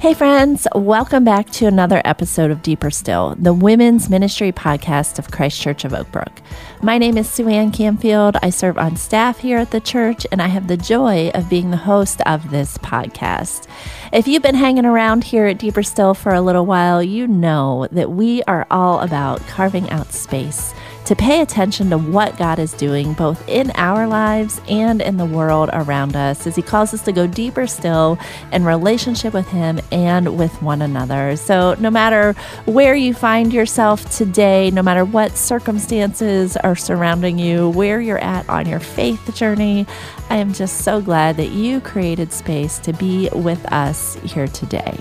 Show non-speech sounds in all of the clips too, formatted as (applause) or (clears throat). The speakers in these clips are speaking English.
Hey, friends, welcome back to another episode of Deeper Still, the women's ministry podcast of Christ Church of Oakbrook. My name is Sue Ann Camfield. I serve on staff here at the church, and I have the joy of being the host of this podcast. If you've been hanging around here at Deeper Still for a little while, you know that we are all about carving out space to pay attention to what God is doing both in our lives and in the world around us as He calls us to go deeper still in relationship with Him and with one another. So, no matter where you find yourself today, no matter what circumstances are surrounding you, where you're at on your faith journey, I am just so glad that you created space to be with us here today.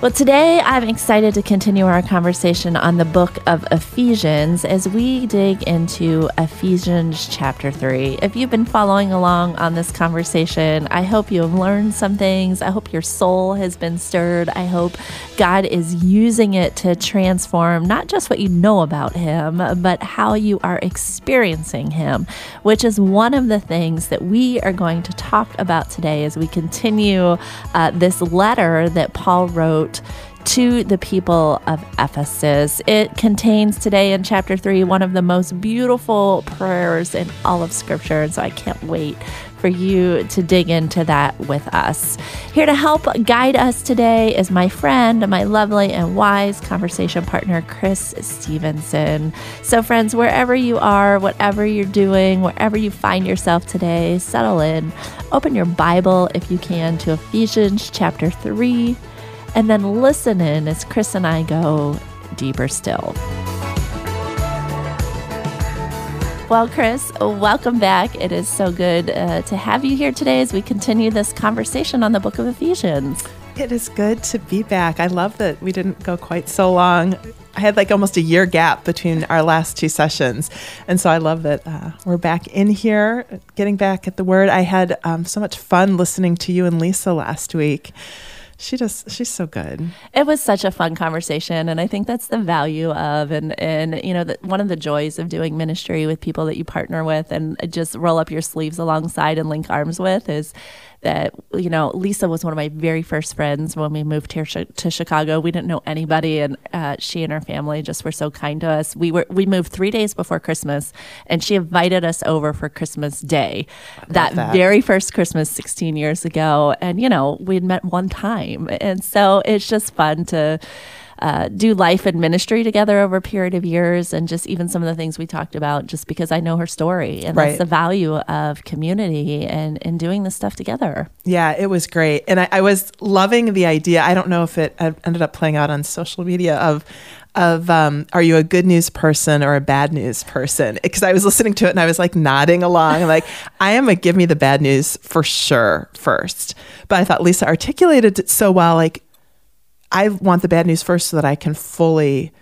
Well, today I'm excited to continue our conversation on the book of Ephesians as we dig into Ephesians chapter 3. If you've been following along on this conversation, I hope you have learned some things. I hope your soul has been stirred. I hope God is using it to transform not just what you know about Him, but how you are experiencing Him, which is one of the things that we are going to talk about today as we continue uh, this letter that Paul wrote to the people of Ephesus. It contains today in chapter 3 one of the most beautiful prayers in all of Scripture. And so I can't wait for you to dig into that with us. Here to help guide us today is my friend, my lovely and wise conversation partner, Chris Stevenson. So, friends, wherever you are, whatever you're doing, wherever you find yourself today, settle in. Open your Bible if you can to Ephesians chapter 3 and then listen in as Chris and I go deeper still. Well, Chris, welcome back. It is so good uh, to have you here today as we continue this conversation on the book of Ephesians. It is good to be back. I love that we didn't go quite so long. I had like almost a year gap between our last two sessions. And so I love that uh, we're back in here, getting back at the word. I had um, so much fun listening to you and Lisa last week she just she's so good. It was such a fun conversation and i think that's the value of and and you know that one of the joys of doing ministry with people that you partner with and just roll up your sleeves alongside and link arms with is that you know Lisa was one of my very first friends when we moved here sh- to Chicago. We didn't know anybody, and uh, she and her family just were so kind to us. We were we moved three days before Christmas, and she invited us over for Christmas Day, that, that, very first Christmas 16 years ago. And you know we'd met one time, and so it's just fun to uh, do life and ministry together over a period of years, and just even some of the things we talked about, just because I know her story, and right. that's the value of community and and doing this stuff together. Yeah, it was great, and I, I was loving the idea. I don't know if it ended up playing out on social media of of um, are you a good news person or a bad news person? Because I was listening to it and I was like nodding along, like (laughs) I am a give me the bad news for sure first. But I thought Lisa articulated it so well, like I want the bad news first so that I can fully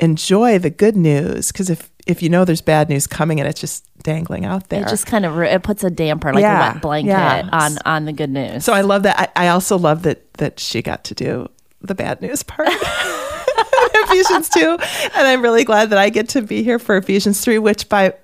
enjoy the good news. Because if if you know there's bad news coming and it's just dangling out there, it just kind of it puts a damper, like yeah, a wet blanket, yeah. on on the good news. So I love that. I, I also love that that she got to do the bad news part. (laughs) Ephesians 2 and I'm really glad that I get to be here for Ephesians 3 which by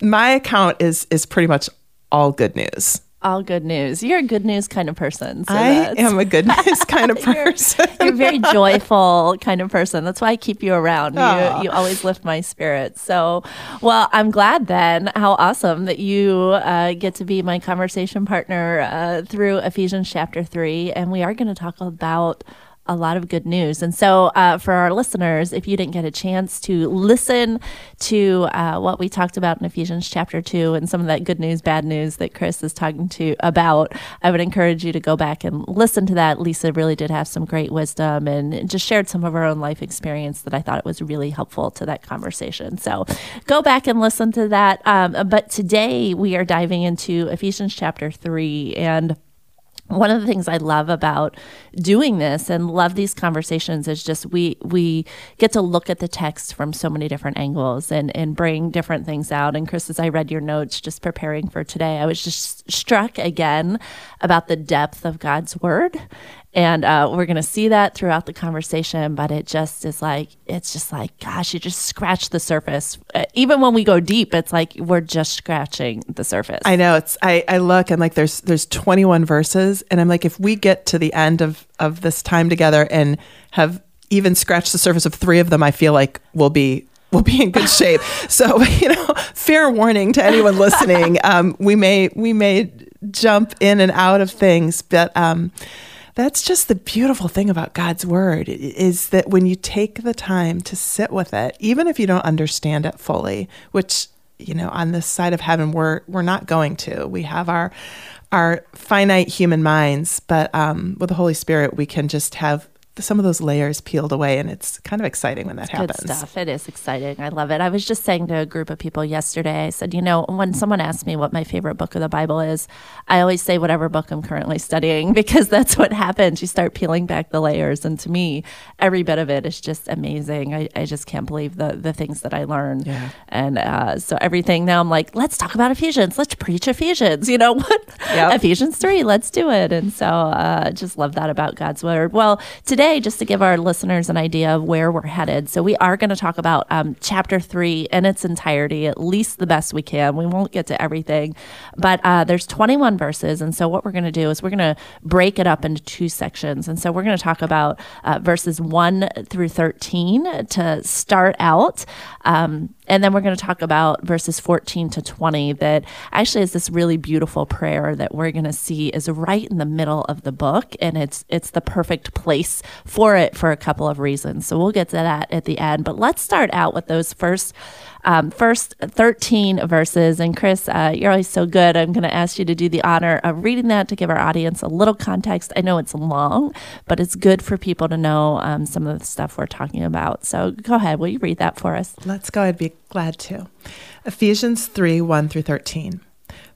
my account is is pretty much all good news all good news. You're a good news kind of person. So I am a good news (laughs) kind of person. you're, you're, very joyful kind of person. That's why I keep you around. You, you always lift my spirits. So, well, I'm glad then. How awesome that you uh, get to be my conversation partner uh, through Ephesians chapter three, and we are going to talk about a lot of good news. And so, uh, for our listeners, if you didn't get a chance to listen to uh, what we talked about in Ephesians chapter 2 and some of that good news, bad news that Chris is talking to about, I would encourage you to go back and listen to that. Lisa really did have some great wisdom and just shared some of her own life experience that I thought it was really helpful to that conversation. So, go back and listen to that. Um, but today, we are diving into Ephesians chapter 3 and one of the things I love about doing this and love these conversations is just we we get to look at the text from so many different angles and and bring different things out. And Chris, as I read your notes just preparing for today, I was just struck again about the depth of God's word And uh, we're going to see that throughout the conversation, but it just is like, it's just like, gosh, you just scratch the surface. Uh, even when we go deep, it's like we're just scratching the surface. I know. It's, I, I look and like there's, there's 21 verses. And I'm like, if we get to the end of, of this time together and have even scratched the surface of three of them, I feel like we'll be we'll be in good (laughs) shape. So, you know, fair warning to anyone listening. (laughs) Um, we may we may jump in and out of things, but um, that's just the beautiful thing about God's word is that when you take the time to sit with it, even if you don't understand it fully, which you know, on this side of heaven, we're we're not going to. We have our our finite human minds, but um, with the Holy Spirit, we can just have some of those layers peeled away and it's kind of exciting when that it's happens. Good stuff. It is exciting. I love it. I was just saying to a group of people yesterday, I said, you know, when someone asks me what my favorite book of the Bible is, I always say whatever book I'm currently studying (laughs) because that's what happens. You start peeling back the layers. And to me, every bit of it is just amazing. I, I just can't believe the, the things that I learned. Yeah. And uh, so everything now I'm like, let's talk about Ephesians. Let's preach Ephesians. (laughs) You know what? Yep. Ephesians 3, let's do it. And so uh, just love that about God's word. Well, today, today, just to give our listeners an idea of where we're headed, so we are going to talk about um, chapter three in its entirety, at least the best we can. We won't get to everything, but uh, there's 21 verses. And so what we're going to do is we're going to break it up into two sections. And so we're going to talk about uh, verses 1 through 13 to start out. Um, and then we're going to talk about verses 14 to 20 that actually is this really beautiful prayer that we're going to see is right in the middle of the book and it's it's the perfect place for it for a couple of reasons. So we'll get to that at the end, but let's start out with those first um, first 13 verses. And Chris, uh, you're always so good. I'm going to ask you to do the honor of reading that to give our audience a little context. I know it's long, but it's good for people to know um, some of the stuff we're talking about. So go ahead. Will you read that for us? Let's go. I'd be glad to. Ephesians 3 1 through 13.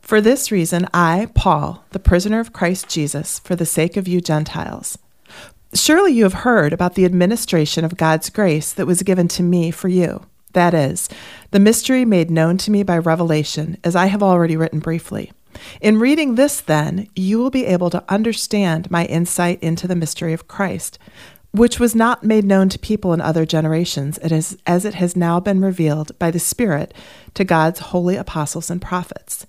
For this reason, I, Paul, the prisoner of Christ Jesus, for the sake of you Gentiles, Surely you have heard about the administration of God's grace that was given to me for you. That is, the mystery made known to me by revelation, as I have already written briefly. In reading this, then, you will be able to understand my insight into the mystery of Christ, which was not made known to people in other generations, it is, as it has now been revealed by the Spirit to God's holy apostles and prophets.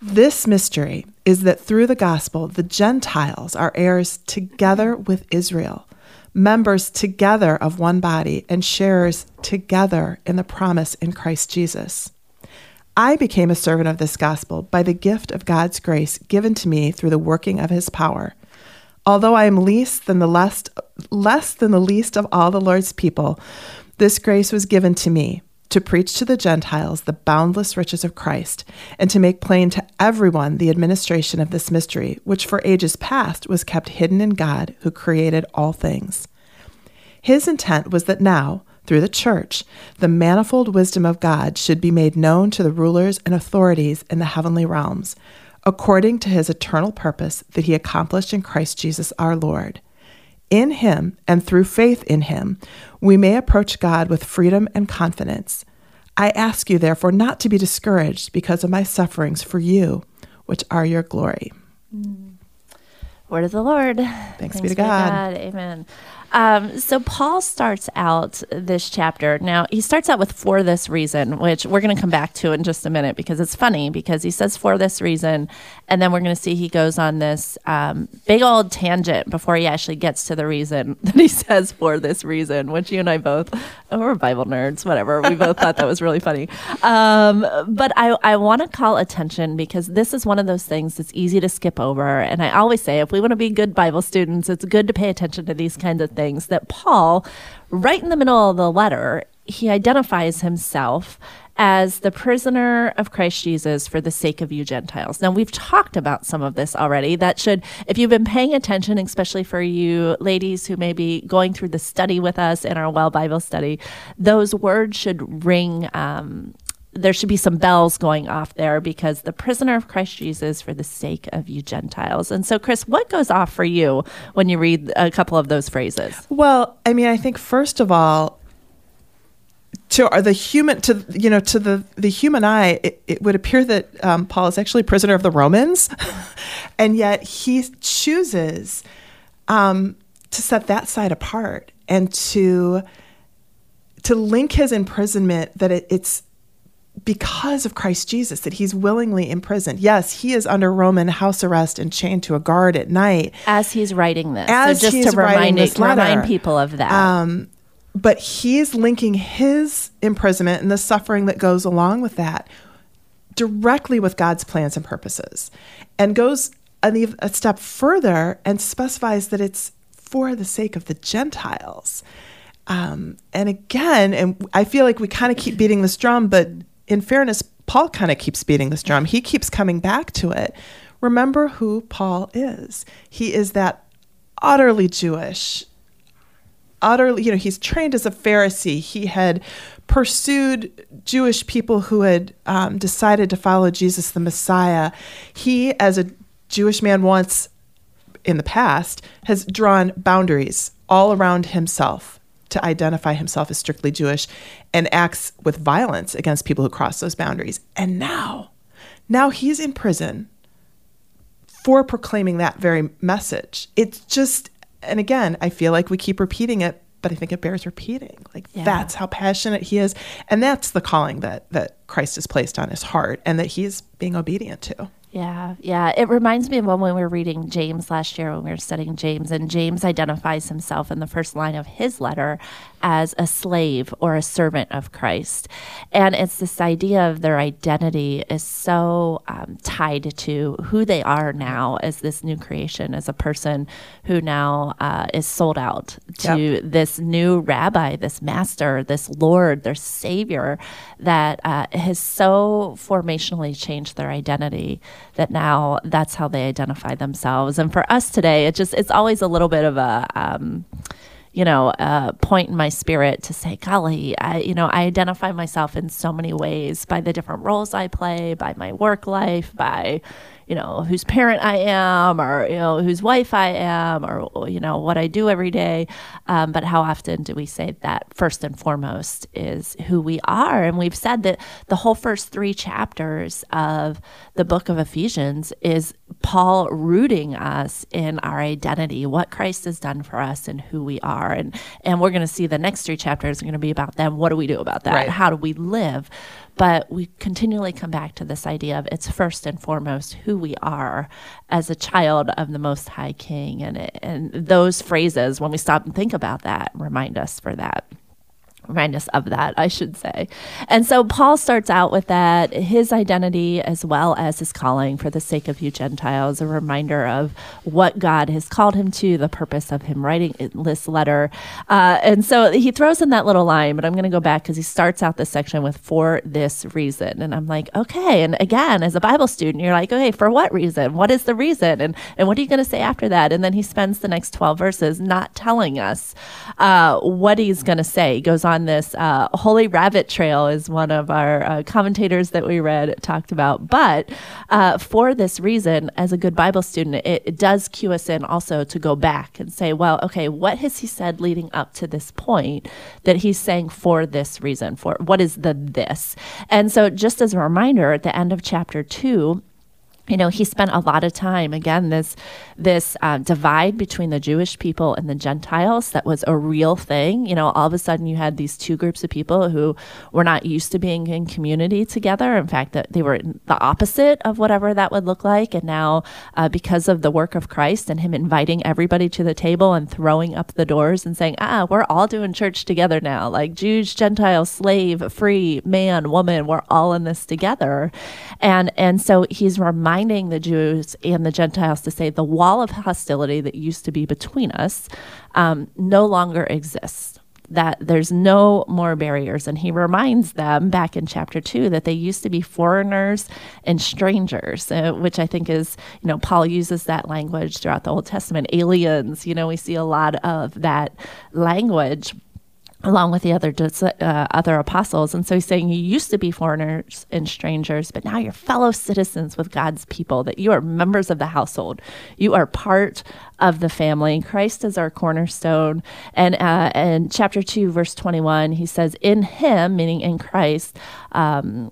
This mystery is that through the gospel, the Gentiles are heirs together with Israel members together of one body and sharers together in the promise in Christ Jesus. I became a servant of this gospel by the gift of God's grace given to me through the working of his power. Although I am least than the less, less than the least of all the Lord's people, this grace was given to me to preach to the Gentiles the boundless riches of Christ, and to make plain to everyone the administration of this mystery, which for ages past was kept hidden in God who created all things. His intent was that now, through the church, the manifold wisdom of God should be made known to the rulers and authorities in the heavenly realms, according to his eternal purpose that he accomplished in Christ Jesus our Lord. In him and through faith in him, we may approach God with freedom and confidence. I ask you, therefore, not to be discouraged because of my sufferings for you, which are your glory. Mm. Word of the Lord. Thanks, Thanks be to God. God. Amen. Um, so Paul starts out this chapter. Now he starts out with for this reason, which we're going to come back to in just a minute because it's funny because he says for this reason, and then we're going to see he goes on this um, big old tangent before he actually gets to the reason (laughs) that he says for this reason, which you and I both, oh, we're Bible nerds, whatever. We both thought that was really funny. Um, but I, I want to call attention because this is one of those things that's easy to skip over. And I always say, if we want to be good Bible students, it's good to pay attention to these kinds of things things that Paul, right in the middle of the letter, he identifies himself as the prisoner of Christ Jesus for the sake of you Gentiles. Now, we've talked about some of this already. That should, if you've been paying attention, especially for you ladies who may be going through the study with us in our Well Bible study, those words should ring um, there should be some bells going off there because the prisoner of Christ Jesus for the sake of you Gentiles. And so, Chris, what goes off for you when you read a couple of those phrases? Well, I mean, I think first of all, to the human, to you know, to the the human eye, it, it would appear that um, Paul is actually prisoner of the Romans, (laughs) and yet he chooses um, to set that side apart and to to link his imprisonment that it, it's because of Christ Jesus that he's willingly imprisoned. Yes, he is under Roman house arrest and chained to a guard at night. As he's writing this. As so just he's to remind, letter. remind people of that. Um, but he's linking his imprisonment and the suffering that goes along with that directly with God's plans and purposes and goes a, a step further and specifies that it's for the sake of the Gentiles. Um, and again, and I feel like we kind of keep beating this drum, but in fairness, Paul kind of keeps beating this drum. He keeps coming back to it. Remember who Paul is. He is that utterly Jewish, utterly, you know, he's trained as a Pharisee. He had pursued Jewish people who had um, decided to follow Jesus the Messiah. He, as a Jewish man once in the past, has drawn boundaries all around himself to identify himself as strictly Jewish and acts with violence against people who cross those boundaries. And now, now he's in prison for proclaiming that very message. It's just, and again, I feel like we keep repeating it, but I think it bears repeating. Like yeah. that's how passionate he is, and that's the calling that that Christ has placed on his heart, and that he's being obedient to. Yeah, yeah. It reminds me of when we were reading James last year when we were studying James, and James identifies himself in the first line of his letter as a slave or a servant of Christ. And it's this idea of their identity is so um, tied to who they are now as this new creation, as a person who now uh, is sold out to yep. this new rabbi, this master, this Lord, their Savior, that uh, has so formationally changed their identity that now that's how they identify themselves. And for us today, it just, it's always a little bit of a, um, you know, uh, point in my spirit to say, golly, I, you know, I identify myself in so many ways by the different roles I play, by my work life, by, you know, whose parent I am or, you know, whose wife I am or, you know, what I do every day. Um, but how often do we say that first and foremost is who we are? And we've said that the whole first three chapters of the book of Ephesians is Paul rooting us in our identity, what Christ has done for us and who we are. And, and we're going to see the next three chapters are going to be about them. What do we do about that? Right. How do we live? But we continually come back to this idea of it's first and foremost who we are as a child of the Most High King. And, and those phrases, when we stop and think about that, remind us for that us of that, I should say. And so Paul starts out with that his identity as well as his calling for the sake of you Gentiles, a reminder of what God has called him to, the purpose of him writing this letter. Uh, and so he throws in that little line, but I'm going to go back because he starts out this section with for this reason. And I'm like, okay. And again, as a Bible student, you're like, okay, for what reason? What is the reason? And, and what are you going to say after that? And then he spends the next 12 verses not telling us uh, what he's going to say. He goes on on this. Uh, Holy Rabbit Trail is one of our uh, commentators that we read talked about. But uh, for this reason, as a good Bible student, it, it does cue us in also to go back and say, well, okay, what has he said leading up to this point that he's saying for this reason? For what is the this? And so, just as a reminder, at the end of chapter two, you know he spent a lot of time again this this uh, divide between the jewish people and the gentiles that was a real thing. You know all of a sudden you had these two groups of people who were not used to being in community together. In fact that they were the opposite of whatever that would look like. And now uh, because of the work of christ and him inviting everybody to the table and throwing up the doors and saying ah we're all doing church together now. Like jews gentiles slave free man woman we're all in this together. And and so he's reminding reminding the Jews and the Gentiles to say the wall of hostility that used to be between us um, no longer exists. That there's no more barriers. And he reminds them back in chapter two that they used to be foreigners and strangers, uh, which I think is, you know, Paul uses that language throughout the Old Testament. Aliens, you know, we see a lot of that language along with the other uh, other apostles. And so he's saying you used to be foreigners and strangers, but now you're fellow citizens with God's people, that you are members of the household. You are part of the family. Christ is our cornerstone. And uh, in chapter 2, verse 21, he says, In him, meaning in Christ, um,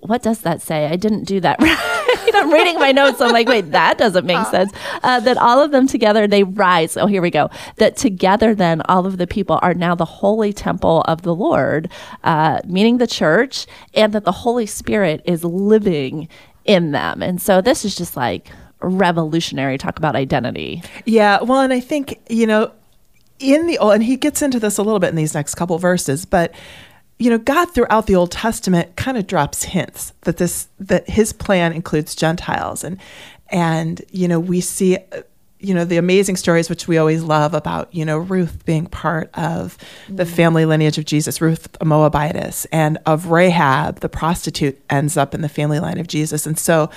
what does that say? I didn't do that (laughs) right. I'm reading my notes. I'm like, wait, that doesn't make sense. Uh, that all of them together, they rise. Oh, here we go. That together, then, all of the people are now the holy temple of the Lord, uh, meaning the church, and that the Holy Spirit is living in them. And so this is just like revolutionary. Talk about identity. Yeah. Well, and I think, you know, in the old, and he gets into this a little bit in these next couple verses, but you know, God throughout the Old Testament kind of drops hints that this that His plan includes Gentiles, and and you know we see, you know, the amazing stories which we always love about you know Ruth being part of the mm. family lineage of Jesus, Ruth a Moabitess, and of Rahab the prostitute ends up in the family line of Jesus, and so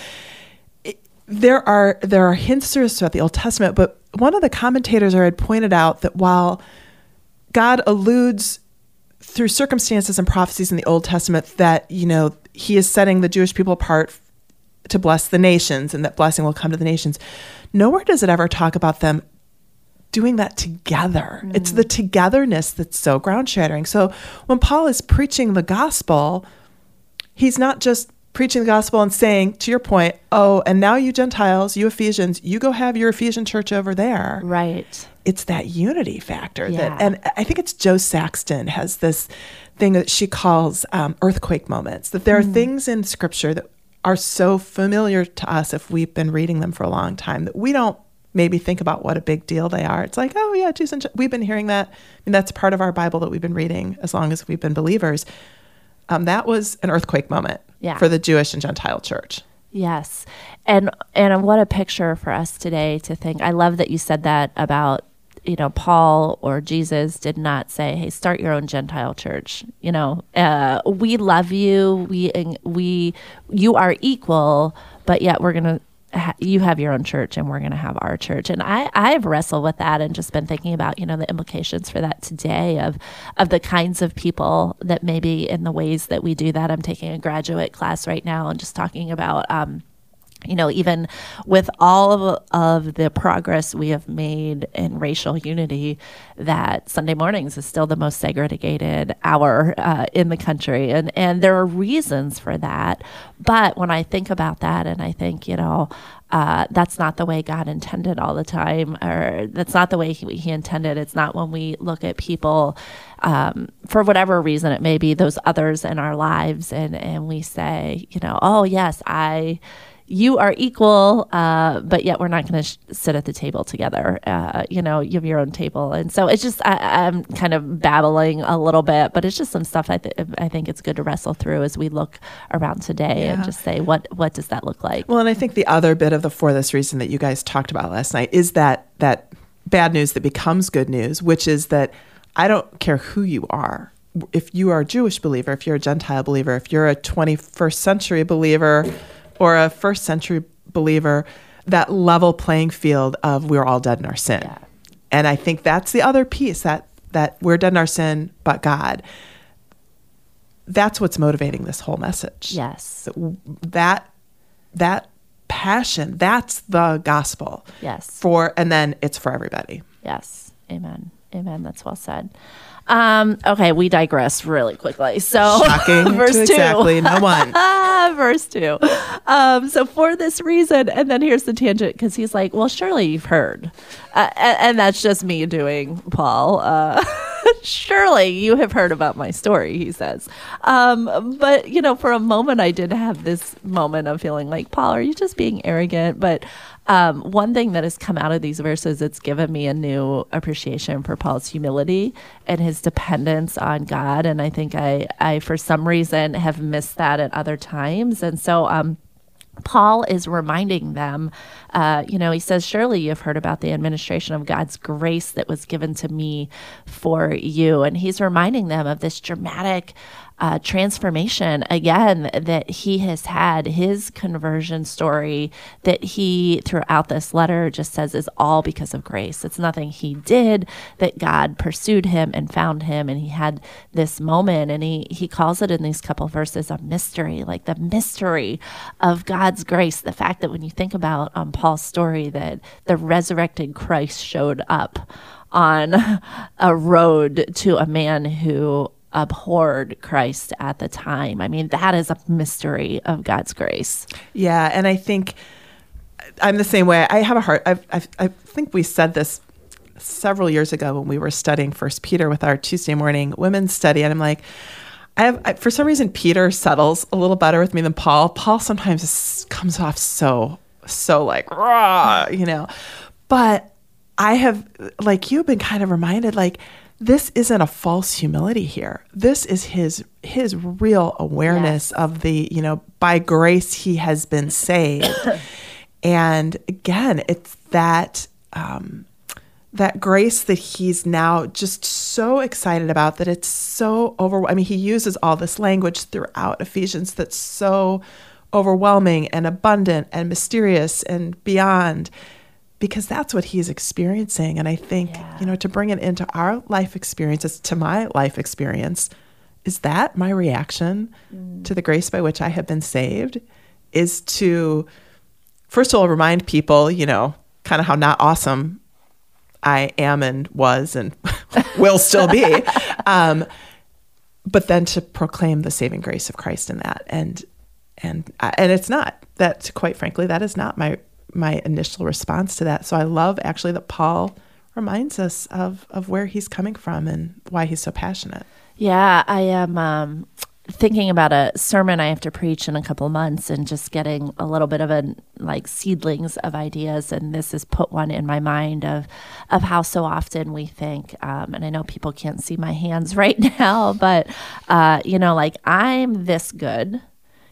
there are there are hints throughout the Old Testament, but one of the commentators I had pointed out that while God alludes through circumstances and prophecies in the Old Testament that, you know, he is setting the Jewish people apart to bless the nations and that blessing will come to the nations. Nowhere does it ever talk about them doing that together. Mm. It's the togetherness that's so ground shattering. So when Paul is preaching the gospel, he's not just preaching the gospel and saying, to your point, oh, and now you Gentiles, you Ephesians, you go have your Ephesian church over there. Right it's that unity factor yeah. that and i think it's Jo Saxton has this thing that she calls um, earthquake moments that there are mm. things in scripture that are so familiar to us if we've been reading them for a long time that we don't maybe think about what a big deal they are it's like oh yeah Jesus, we've been hearing that I mean, that's part of our bible that we've been reading as long as we've been believers um, that was an earthquake moment yeah. for the jewish and gentile church Yes. And and what a picture for us today to think. I love that you said that about you know, Paul or Jesus did not say, "Hey, start your own Gentile church." You know, uh, we love you. We we you are equal, but yet we're gonna. Ha- you have your own church, and we're to have our church, and I I've wrestled with that and just been thinking about you know the implications for that today of of the kinds of people that maybe in the ways that we do that. I'm taking a graduate class right now and just talking about um, you know, even with all of, of the progress we have made in racial unity, that Sunday mornings is still the most segregated hour uh, in the country. And, and there are reasons for that. But when I think about that and I think, you know, uh, that's not the way God intended all the time, or that's not the way He, he intended. It's not when we look at people um, for whatever reason it may be, those others in our lives, and, and we say, you know, oh, yes, I you are equal, uh, but yet we're not going to sh- sit at the table together. Uh, you know, you have your own table, and so it's just I, am kind of babbling a little bit, but it's just some stuff I, th- I think it's good to wrestle through as we look around today yeah. and just say what what does that look like. Well, and I think the other bit of the for this reason that you guys talked about last night is that that bad news that becomes good news, which is that I don't care who you are. If you are a Jewish believer, if you're a Gentile believer, if you're a 21st century believer or a first century believer, that level playing field of we're all dead in our sin. Yeah. And I think that's the other piece that that we're dead in our sin, but God. That's what's motivating this whole message. Yes. That that passion, that's the gospel. Yes. For and then it's for everybody. Yes. Amen. Amen. That's well said. Um, okay, we digress really quickly. So, shocking (laughs) verse two. exactly no one. (laughs) verse two. Um, so for this reason, and then here's the tangent because he's like, "Well, surely you've heard," uh, and, and, that's just me doing Paul. Uh, (laughs) surely you have heard about my story, he says. Um, but you know, for a moment, I did have this moment of feeling like, Paul, are you just being arrogant? But um, one thing that has come out of these verses, it's given me a new appreciation for Paul's humility and his dependence on God. And I think I, I for some reason, have missed that at other times. And so, um, Paul is reminding them, uh, you know, he says, Surely you've heard about the administration of God's grace that was given to me for you. And he's reminding them of this dramatic uh, transformation again that he has had. His conversion story that he throughout this letter just says is all because of grace. It's nothing he did that god pursued him and found him. And he had this moment and he he calls it in these couple verses a mystery like the mystery of god's grace. The fact that when you think about um, paul's story that the resurrected christ showed up on (laughs) a road to a man who abhorred Christ at the time. I mean, that is a mystery of God's grace. Yeah, and I think I'm the same way. I have a heart. I've, I think we said this several years ago when we were studying First Peter with our Tuesday morning women's study, and I'm like, I have I, for some reason Peter settles a little better with me than Paul. Paul sometimes comes off so so like raw, you know, but I have like you've been kind of reminded like this isn't a false humility here. This is his his real awareness yes. of the you know by grace he has been saved, (coughs) and again it's that. Um, that grace that he's now just so excited about that it's so over I mean he uses all this language throughout Ephesians that's so overwhelming and abundant and mysterious and beyond because that's what he's experiencing and I think yeah. you know to bring it into our life experiences to my life experience is that my reaction mm. to the grace by which I have been saved is to first of all remind people you know kind of how not awesome I am and was and (laughs) will still be. (laughs) Um, but then to proclaim the saving grace of Christ in that, and and and it's not that. Quite frankly, that is not my my initial response to that. So I love actually that Paul reminds us of of where he's coming from and why he's so passionate. Yeah, I am. Um, thinking about a sermon I have to preach in a couple months and just getting a little bit of a like seedlings of ideas and this has put one in my mind of of how so often we think um, and I know people can't see my hands (laughs) right now but uh, you know like I'm this good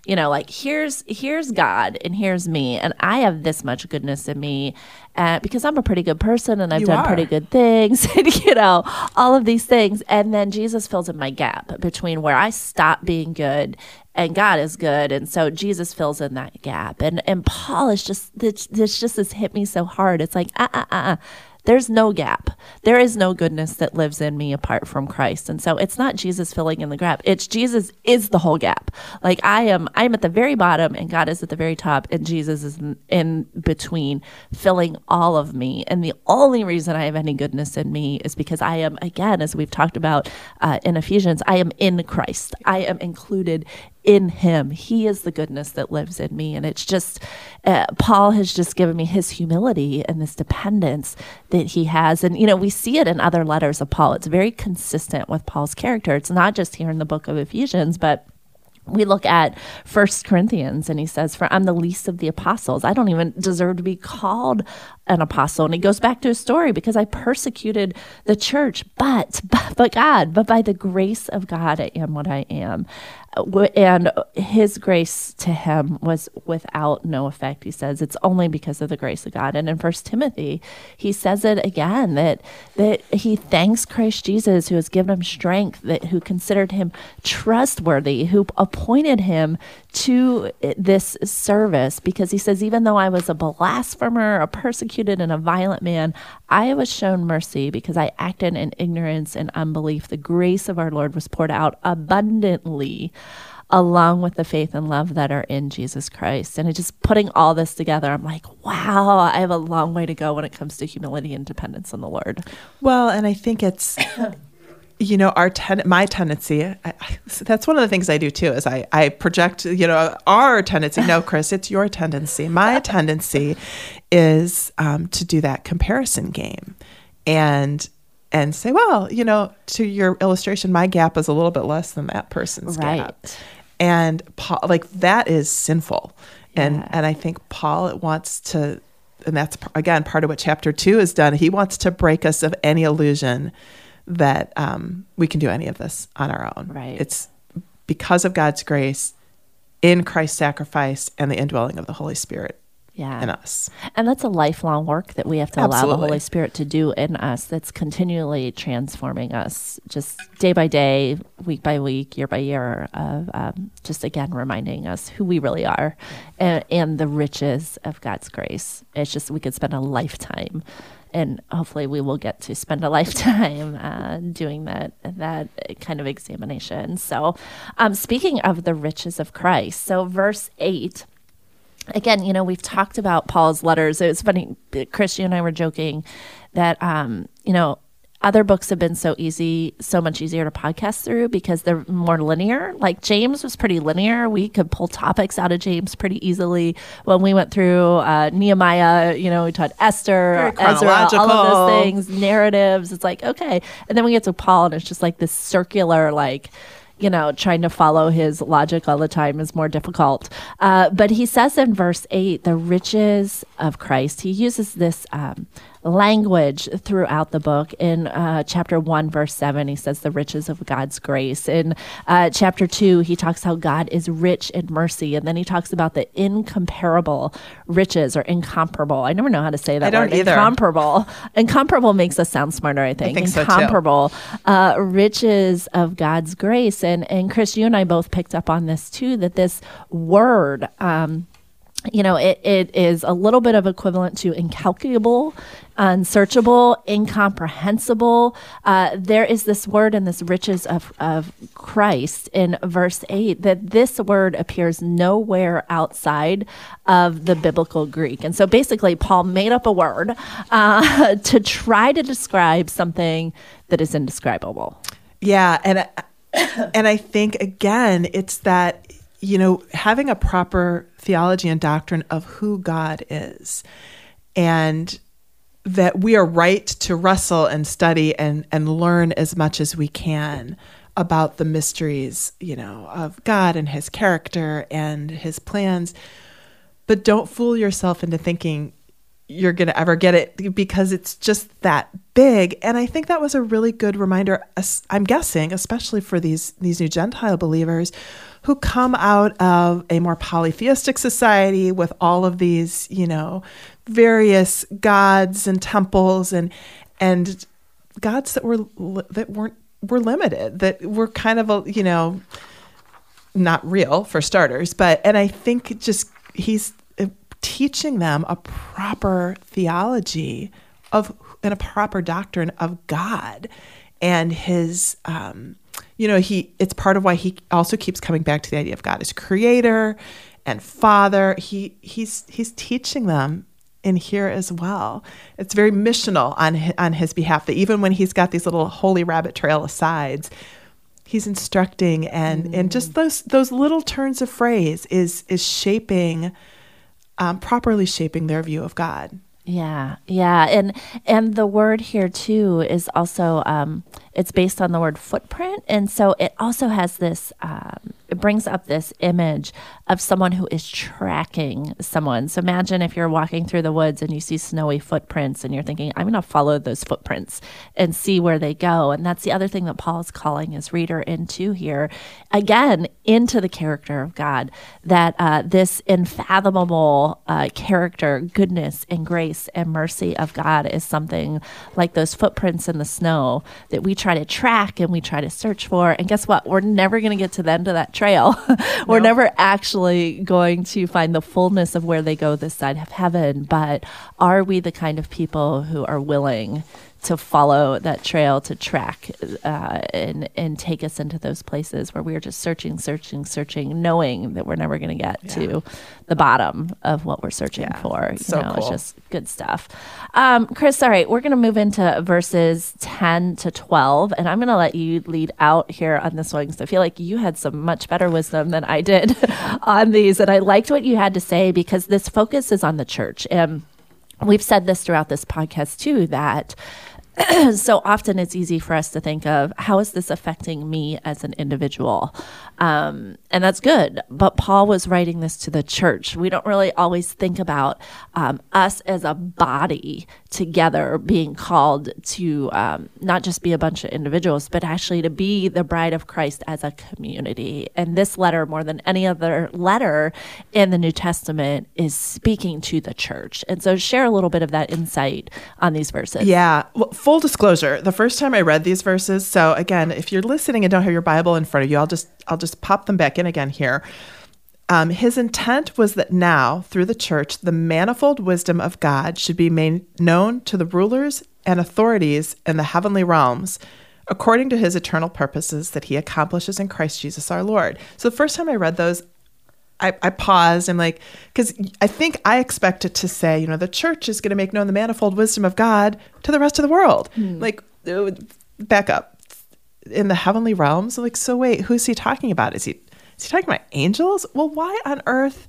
you know like here's here's god and here's me and i have this much goodness in me uh, because i'm a pretty good person and i've you done are. pretty good things (laughs) and you know all of these things and then jesus fills in my gap between where i stop being good and God is good. And so Jesus fills in that gap. And and Paul is just this, this just has hit me so hard. It's like, uh uh uh, uh. There's no gap. There is no goodness that lives in me apart from Christ. And so it's not Jesus filling in the gap. It's Jesus is the whole gap. Like I am I'm at the very bottom and God is at the very top and Jesus is in, in between filling all of me. And the only reason I have any goodness in me is because I am again as we've talked about uh, in Ephesians, I am in Christ. I am included in him. He is the goodness that lives in me. And it's just, uh, Paul has just given me his humility and this dependence that he has. And, you know, we see it in other letters of Paul. It's very consistent with Paul's character. It's not just here in the book of Ephesians, but we look at first corinthians and he says for i'm the least of the apostles i don't even deserve to be called an apostle and he goes back to his story because i persecuted the church but (laughs) but, but god but by the grace of god i am what i am and his grace to him was without no effect he says. It's only because of the grace of god. And in first timothy he says it again that that he thanks christ jesus who has given him strength that who considered him trustworthy who appointed him to this service because he says even though i was a blasphemer a persecuted and a violent man i was shown mercy because i acted in ignorance and unbelief the grace of our lord was poured out abundantly along with the faith and love that are in Jesus Christ. And just putting all this together, I'm like, wow, I have a long way to go when it comes to humility and dependence on the Lord. Well, and I think it's. (coughs) you know our ten- my tendency I, I, that's one of the things i do too is I, I project you know our tendency. No chris it's your tendency. My (laughs) tendency is um, to do that comparison game and and say well you know to your illustration my gap is a little bit less than that person's right. gap and Paul, like that is sinful. And yeah. and i think paul it wants to and that's again part of what chapter two has done. He wants to break us of any illusion that um, we can do any of this on our own. Right. It's because of god's grace in christ's sacrifice and the indwelling of the holy spirit yeah. in us. And that's a lifelong work that we have to Absolutely. allow the Holy Spirit to do in us that's continually transforming us just day by day, week by week, year by year, of um, just again reminding us who we really are and, and the riches of God's grace. It's just we could spend a lifetime and hopefully we will get to spend a (laughs) lifetime uh, doing that that kind of examination. So, um, speaking of the riches of Christ, so verse eight again, you know, we've talked about Paul's letters. It was funny, Christian and I were joking that, um, you know, other books have been so easy, so much easier to podcast through because they're more linear. Like James was pretty linear. We could pull topics out of James pretty easily. When we went through uh, Nehemiah, you know, we taught Esther, Ezra, all of those things, narratives. It's like, okay. And then we get to Paul and it's just like this circular, like, you know, trying to follow his logic all the time is more difficult. Uh, but he says in verse 8, the riches of Christ, he uses this um, language throughout the book. In uh, chapter 1, verse 7, he says the riches of God's grace. In uh, chapter 2, he talks how God is rich in mercy. And then he talks about the incomparable riches or incomparable. I never know how to say that I don't word. Either. Incomparable. Incomparable makes us sound smarter, I think. I think incomparable so uh, riches of God's grace. And, and Chris, you and I both picked up on this too, that this word, um, you know, it, it is a little bit of equivalent to incalculable, unsearchable, incomprehensible. Uh, there is this word in this riches of, of Christ in verse 8 that this word appears nowhere outside of the biblical Greek. And so basically, Paul made up a word uh, (laughs) to try to describe something that is indescribable. Yeah. And, (coughs) and I think, again, it's that you know, having a proper theology and doctrine of who God is and that we are right to wrestle and study and, and learn as much as we can about the mysteries, you know, of God and his character and his plans. But don't fool yourself into thinking you're going to ever get it because it's just that big. And I think that was a really good reminder, I'm guessing, especially for these, these new Gentile believers who come out of a more polytheistic society with all of these, you know, various gods and temples and and gods that were that weren't were limited, that were kind of a, you know, not real for starters, but and I think just he's teaching them a proper theology of and a proper doctrine of God and his um, you know, he it's part of why he also keeps coming back to the idea of God as creator and father. He he's he's teaching them in here as well. It's very missional on his, on his behalf that even when he's got these little holy rabbit trail asides, he's instructing and mm. and just those those little turns of phrase is is shaping um, properly shaping their view of God. Yeah, yeah, and and the word here too is also um, it's based on the word footprint, and so it also has this. Um, it brings up this image of someone who is tracking someone. So imagine if you're walking through the woods and you see snowy footprints, and you're thinking, "I'm going to follow those footprints and see where they go." And that's the other thing that Paul is calling his reader into here, again, into the character of God. That uh, this unfathomable uh, character, goodness, and grace and mercy of God is something like those footprints in the snow that we try to track and we try to search for. And guess what? We're never going to get to the end of that trail. (laughs) We're never actually going to find the fullness of where they go this side of heaven. But are we the kind of people who are willing to follow that trail to track uh, and and take us into those places where we're just searching, searching, searching, knowing that we're never going to get yeah. to the bottom of what we're searching yeah, for. You so know, cool. it's just good stuff. Um, Chris, all right, we're going to move into verses ten to twelve, and I'm going to let you lead out here on this one because I feel like you had some much better wisdom than I did (laughs) on these, and I liked what you had to say because this focus is on the church and. We've said this throughout this podcast too that (clears throat) so often it's easy for us to think of how is this affecting me as an individual um, and that's good. But paul was writing this to the church. We don't really always think about um, us as a body together being called to um, not just be a bunch of individuals but actually to be the bride of christ as a community. And this letter more than any other letter in the new testament is speaking to the church. And so share a little bit of that insight on these verses. Yeah. Well, full disclosure, the first time I read these verses, so again, if you're listening and don't have your Bible in front of you, I'll just I'll just pop them back in again here. Um, his intent was that now, through the church, the manifold wisdom of God should be made known to the rulers and authorities in the heavenly realms, according to his eternal purposes that he accomplishes in Christ Jesus our Lord. So the first time I read those, I, I paused. I'm like, because I think I expected to say, you know, the church is going to make known the manifold wisdom of God to the rest of the world. Mm. Like, uh, back up in the heavenly realms. I'm Like, so wait, who's he talking about? Is he is he talking about angels? Well, why on earth?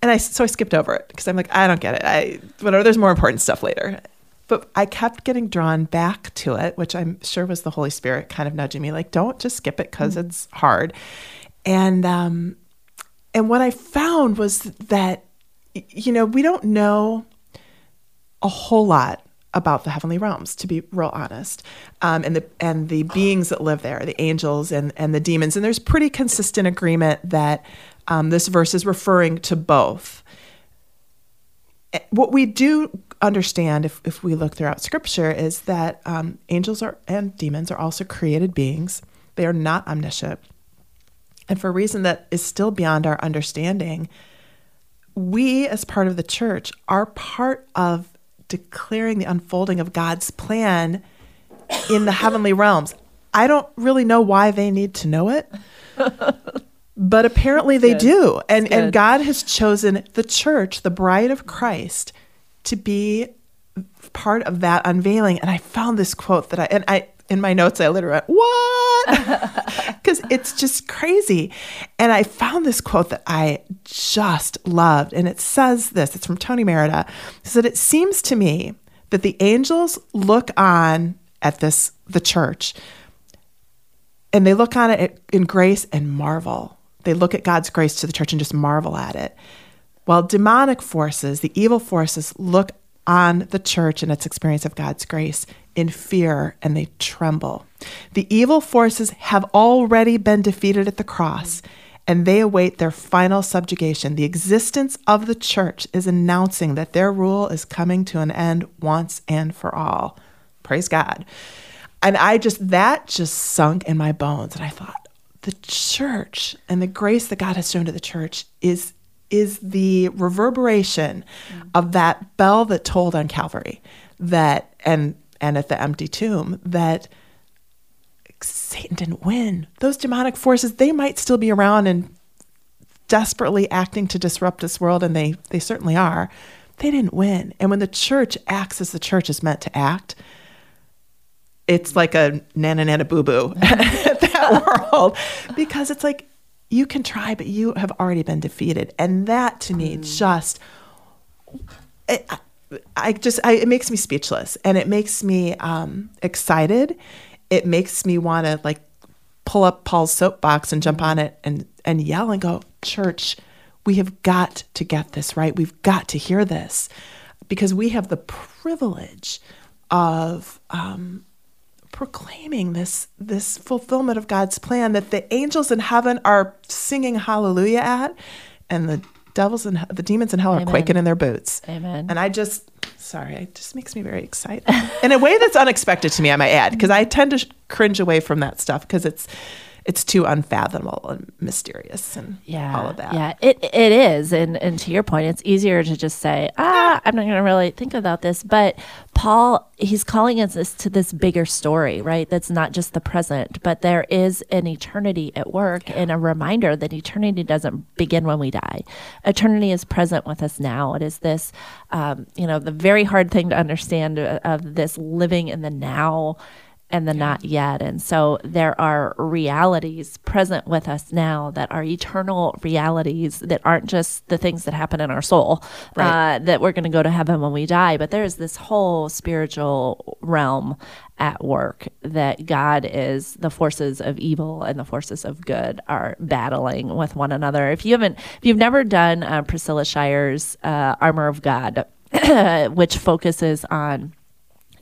And I so I skipped over it because I'm like, I don't get it. I whatever. There's more important stuff later. But I kept getting drawn back to it, which I'm sure was the Holy Spirit kind of nudging me, like, don't just skip it because mm-hmm. it's hard. And um, and what I found was that you know we don't know a whole lot about the heavenly realms, to be real honest, um, and the and the beings that live there, the angels and and the demons. And there's pretty consistent agreement that um, this verse is referring to both. Eh, what we do understand, if if we look throughout Scripture, is that um, angels are and demons are also created beings. They are not omniscient, and for a reason that is still beyond our understanding. We, as part of the church, are part of declaring the unfolding of God's plan in the heavenly realms. I don't really know why they need to know it. (laughs) but apparently they do. And and God has chosen the church, the bride of Christ, to be part of that unveiling. And I found this quote that I and I in my notes I literally went, What? (laughs) Because it's just crazy. And I found this quote that I just loved. And it says this, it's from Tony Merida. It said, It seems to me that the angels look on at this the church and they look on it in grace and marvel. They look at God's grace to the church and just marvel at it. While demonic forces, the evil forces, look on the church and its experience of God's grace in fear and they tremble. The evil forces have already been defeated at the cross and they await their final subjugation. The existence of the church is announcing that their rule is coming to an end once and for all. Praise God. And I just, that just sunk in my bones. And I thought, the church and the grace that God has shown to the church is is the reverberation mm. of that bell that tolled on Calvary that and and at the empty tomb that Satan didn't win. Those demonic forces, they might still be around and desperately acting to disrupt this world, and they they certainly are. They didn't win. And when the church acts as the church is meant to act, it's like a nana nana boo boo (laughs) at that world because it's like you can try, but you have already been defeated. And that to me mm. just, it, I just, I, it makes me speechless and it makes me um, excited. It makes me want to like pull up Paul's soapbox and jump on it and, and yell and go, Church, we have got to get this right. We've got to hear this because we have the privilege of um, proclaiming this this fulfillment of God's plan that the angels in heaven are singing hallelujah at and the devils and the demons in hell Amen. are quaking in their boots. Amen. And I just sorry, it just makes me very excited. in a way that's unexpected to me, I might add, because I tend to cringe away from that stuff because it's it's too unfathomable and mysterious and yeah, all of that. Yeah, it it is. And and to your point, it's easier to just say, ah, I'm not going to really think about this. But Paul, he's calling us this, to this bigger story, right? That's not just the present, but there is an eternity at work yeah. and a reminder that eternity doesn't begin when we die. Eternity is present with us now. It is this, um, you know, the very hard thing to understand uh, of this living in the now and the yeah. not yet. And so there are realities present with us now that are eternal realities that aren't just the things that happen in our soul, right. uh, that we're going to go to heaven when we die, but there's this whole spiritual realm at work that God is the forces of evil and the forces of good are battling with one another. If you haven't, if you've never done uh, Priscilla Shirer's uh, Armor of God, (clears throat) which focuses on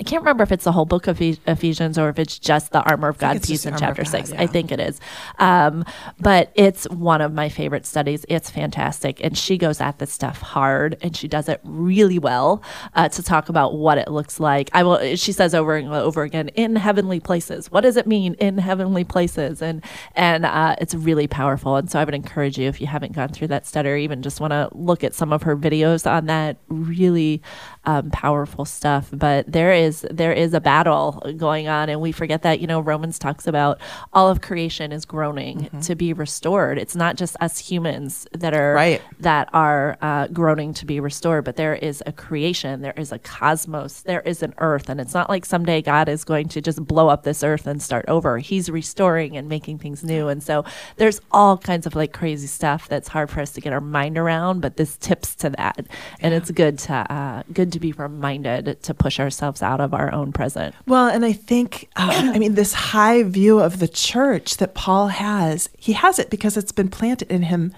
I can't remember if it's the whole book of Ephesians or if it's just the armor of God piece in chapter six. yeah. I think it is. Um, but it's one of my favorite studies. It's fantastic. And she goes at this stuff hard and she does it really well uh, to talk about what it looks like. I will, she says over and over again, in heavenly places. What does it mean in heavenly places? And, and uh, it's really powerful. And so I would encourage you, if you haven't gone through that study or even just want to look at some of her videos on that, really um, powerful stuff. But there is there is a battle going on, and we forget that. You know, Romans talks about all of creation is groaning mm-hmm. to be restored. It's not just us humans that are right. that are uh, groaning to be restored, but there is a creation, there is a cosmos, there is an earth, and it's not like someday God is going to just blow up this earth and start over. He's restoring and making things new, and so there's all kinds of like crazy stuff that's hard for us to get our mind around, but this tips to that, and it's good to uh, good to be reminded to push ourselves out of our own present. Well, and I think uh, I mean this high view of the church that Paul has, he has it because it's been planted in him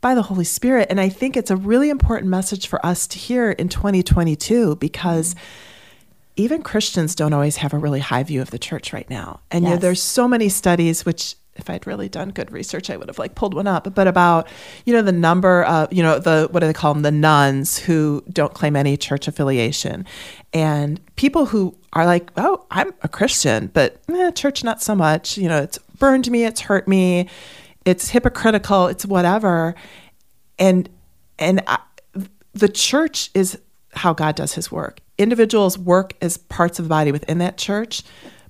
by the Holy Spirit. And I think it's a really important message for us to hear in 2022 because even Christians don't always have a really high view of the church right now. And yes. you know, there's so many studies which if I'd really done good research, I would have like pulled one up, but about, you know, the number of, you know, the, what do they call them? The nones who don't claim any church affiliation and people who are like, oh, I'm a Christian, but eh, church, not so much. You know, it's burned me, it's hurt me it's hypocritical, it's whatever. And and I, the church is how God does his work. Individuals work as parts of the body within that church,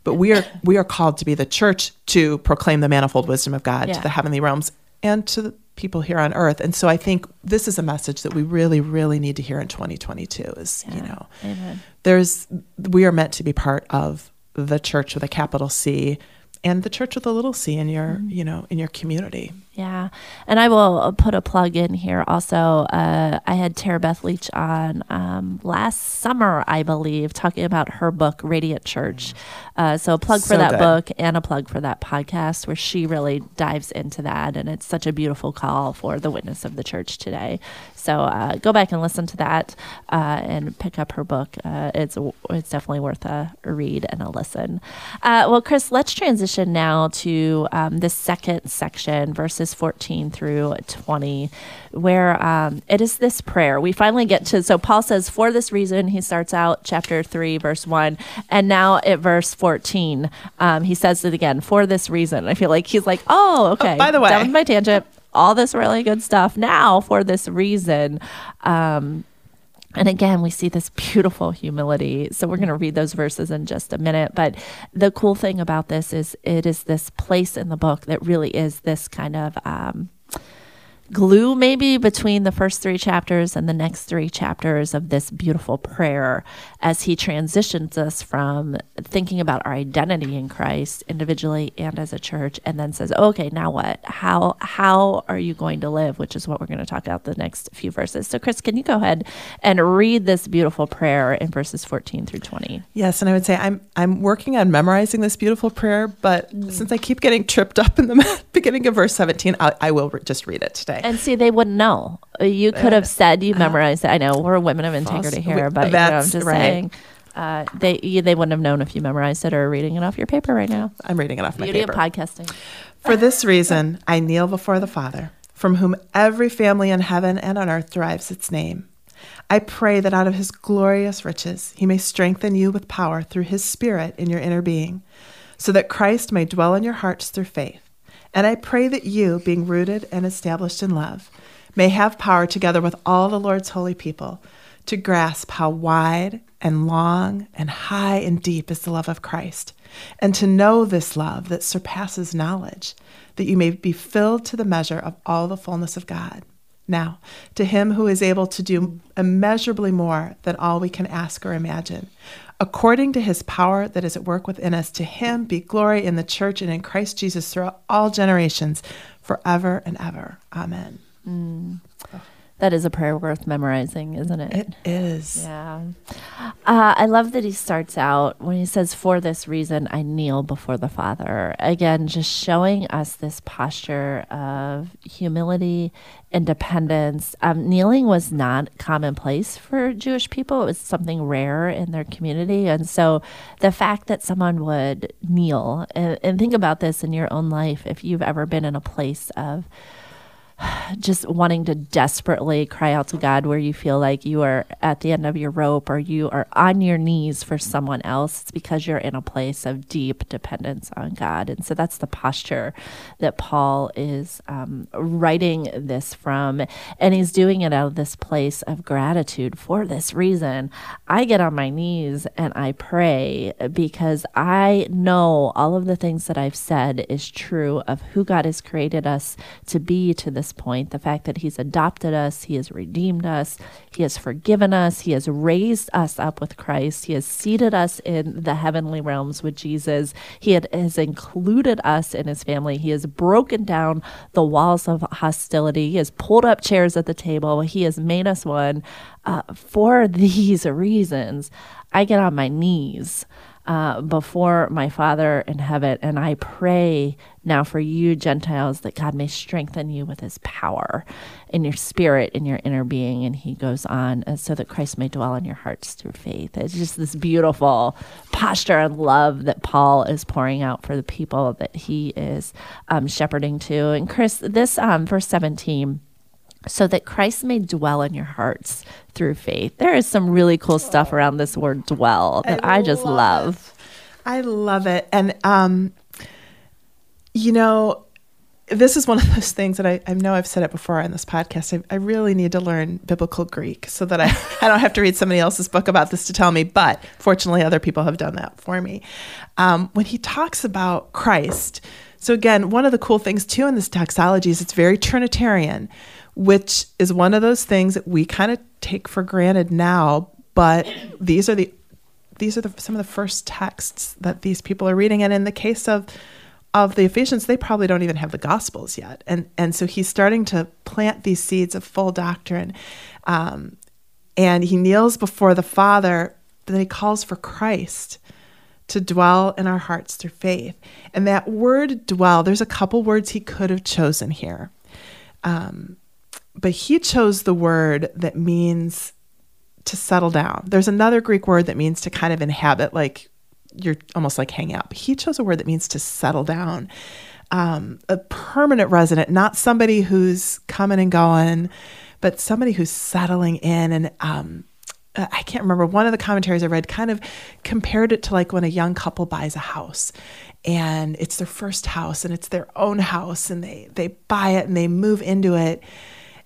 but we are we are called to be the church to proclaim the manifold wisdom of God yeah. to the heavenly realms and to the people here on earth. And so I think this is a message that we really really need to hear in 2022 is, yeah. you know, Amen. there's we are meant to be part of the church with a capital C and the church with a little c in your mm-hmm. you know in your community yeah. And I will put a plug in here also. Uh, I had Tara Beth Leach on um, last summer, I believe, talking about her book, Radiant Church. Uh, so a plug so for that good. book and a plug for that podcast where she really dives into that. And it's such a beautiful call for the witness of the church today. So uh, go back and listen to that uh, and pick up her book. Uh, it's, it's definitely worth a, read and a listen. Uh, well, Chris, let's transition now to um, the second section, verse verses 14 through 20, where um, it is this prayer. We finally get to, so Paul says, For this reason, he starts out chapter 3, verse 1, and now at verse 14, um, he says it again, For this reason. I feel like he's like, Oh, okay. Oh, by the way, down with my tangent all this really good stuff now for this reason. Um, and again, we see this beautiful humility. So we're going to read those verses in just a minute. But the cool thing about this is it is this place in the book that really is this kind of um, glue maybe between the first three chapters and the next three chapters of this beautiful prayer as he transitions us from thinking about our identity in Christ individually and as a church and then says okay now what? How how are you going to live? which is what we're going to talk about the next few verses. So Chris can you go ahead and read this beautiful prayer in verses 14 through 20 yes and I would say I'm I'm working on memorizing this beautiful prayer but mm. since I keep getting tripped up in the (laughs) beginning of verse 17 I, I will re- just read it today and see, they wouldn't know. You could have said you memorized it. I know we're women of integrity here, but you know, I'm just right. saying. Uh, they they wouldn't have known if you memorized it or reading it off your paper right now. I'm reading it off my Beauty paper. Beauty of podcasting. For this reason, I kneel before the Father, from whom every family in heaven and on earth derives its name. I pray that out of his glorious riches he may strengthen you with power through his Spirit in your inner being, so that Christ may dwell in your hearts through faith and I pray that you, being rooted and established in love, may have power together with all the Lord's holy people to grasp how wide and long and high and deep is the love of Christ, and to know this love that surpasses knowledge, that you may be filled to the measure of all the fullness of God. Now, to him who is able to do immeasurably more than all we can ask or imagine, according to his power that is at work within us. To him be glory in the church and in Christ Jesus throughout all generations, forever and ever. Amen. Mm. That is a prayer worth memorizing, isn't it? It is. Yeah. Uh, I love that he starts out when he says, For this reason, I kneel before the Father. Again, just showing us this posture of humility, independence. Um, kneeling was not commonplace for Jewish people, it was something rare in their community. And so the fact that someone would kneel, and, and think about this in your own life, if you've ever been in a place of, (sighs) just wanting to desperately cry out to God where you feel like you are at the end of your rope or you are on your knees for someone else, it's because you're in a place of deep dependence on God. And so that's the posture that Paul is um, writing this from. And he's doing it out of this place of gratitude for this reason. I get on my knees and I pray because I know all of the things that I've said is true of who God has created us to be to this point. The fact that He's adopted us, He has redeemed us, He has forgiven us, He has raised us up with Christ, He has seated us in the heavenly realms with Jesus, He had, has included us in His family, He has broken down the walls of hostility, He has pulled up chairs at the table, He has made us one. Uh, for (laughs) these reasons, I get on my knees uh, before my Father in heaven. And I pray now for you, Gentiles, that God may strengthen you with his power in your spirit, in your inner being. And he goes on, so that Christ may dwell in your hearts through faith. It's just this beautiful posture and love that Paul is pouring out for the people that he is um, shepherding to. And Chris, this um, verse 17 so that Christ may dwell in your hearts through faith. There is some really cool stuff around this word dwell that I, I just love. love. I love it. And, um, you know, this is one of those things that I, I know I've said it before on this podcast. I, I really need to learn biblical Greek so that I, (laughs) I don't have to read somebody else's book about this to tell me. But fortunately, other people have done that for me. Um, when he talks about Christ, so again, one of the cool things too in this doxology is it's very Trinitarian which is one of those things that we kind of take for granted now. But these are the these are the, some of the first texts that these people are reading, and in the case of of the Ephesians, they probably don't even have the Gospels yet, and and so he's starting to plant these seeds of full doctrine, um, and he kneels before the Father, then he calls for Christ to dwell in our hearts through faith, and that word "dwell." There's a couple words he could have chosen here. Um, but he chose the word that means to settle down. There's another Greek word that means to kind of inhabit, like you're almost like hang out. But he chose a word that means to settle down. Um, a permanent resident, not somebody who's coming and going, but somebody who's settling in. And um, I can't remember, one of the commentaries I read kind of compared it to like when a young couple buys a house and it's their first house and it's their own house and they, they buy it and they move into it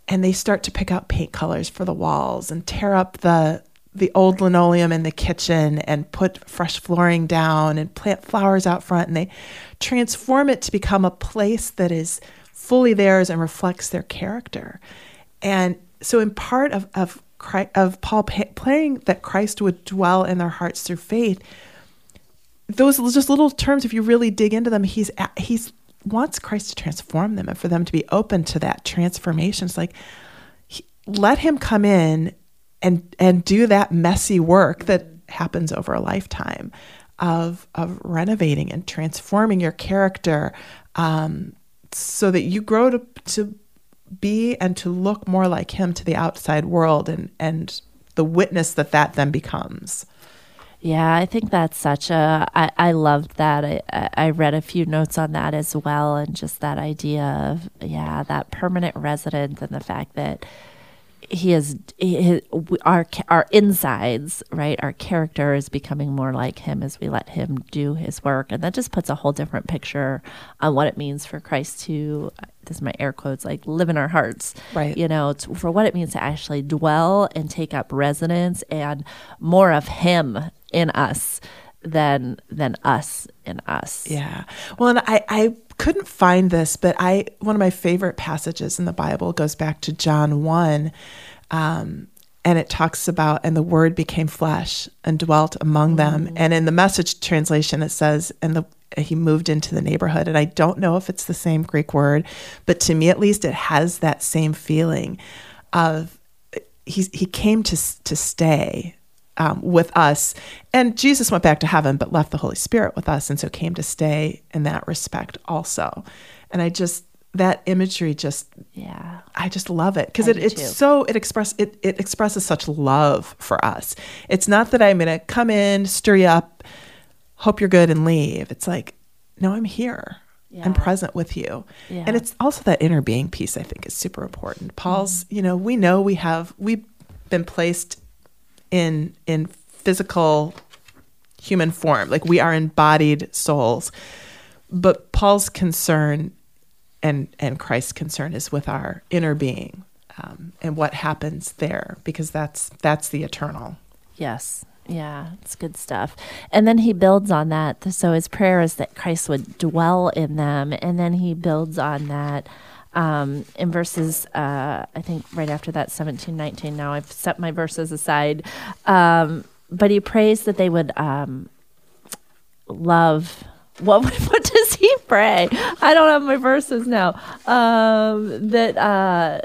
and they start to pick out paint colors for the walls and tear up the the old linoleum in the kitchen and put fresh flooring down and plant flowers out front and they transform it to become a place that is fully theirs and reflects their character. And so in part of of of Paul praying that Christ would dwell in their hearts through faith, those just little terms, if you really dig into them, he's he's wants Christ to transform them and for them to be open to that transformation. It's like, he, let him come in and and do that messy work that happens over a lifetime of of renovating and transforming your character um, so that you grow to to be and to look more like him to the outside world and and the witness that that then becomes. Yeah, I think that's such a. I, I loved that. I, I read a few notes on that as well, and just that idea of, yeah, that permanent residence and the fact that he is he, our our insides right our character is becoming more like him as we let him do his work and that just puts a whole different picture on what it means for christ to this is my air quotes like live in our hearts right you know to, for what it means to actually dwell and take up residence and more of him in us than than us in us. Yeah. Well, and I I couldn't find this, but I one of my favorite passages in the Bible goes back to John one, um, and it talks about and the Word became flesh and dwelt among them. Mm. And in the Message translation, it says, and the he moved into the neighborhood. And I don't know if it's the same Greek word, but to me at least, it has that same feeling of he he came to to stay um, with us. And Jesus went back to heaven, but left the Holy Spirit with us, and so came to stay in that respect also. And I just that imagery just yeah i just love it because it, it's too. so it express it, it expresses such love for us it's not that i'm gonna come in stir you up hope you're good and leave it's like no i'm here I'm present with you. Yeah. And it's also that inner being piece I think is super important. Paul's, you know, we know we have we've been placed in in physical human form. Like we are embodied souls. But Paul's concern and and Christ's concern is with our inner being um, and what happens there because that's that's the eternal. Yes. Yeah, it's good stuff. And then he builds on that. So his prayer is that Christ would dwell in them. And then he builds on that um, in verses, uh, I think right after that, 17, 19. Now I've set my verses aside. Um, but he prays that they would um, love. What, (laughs) what does he pray? I don't have my verses now. Um, that. Uh,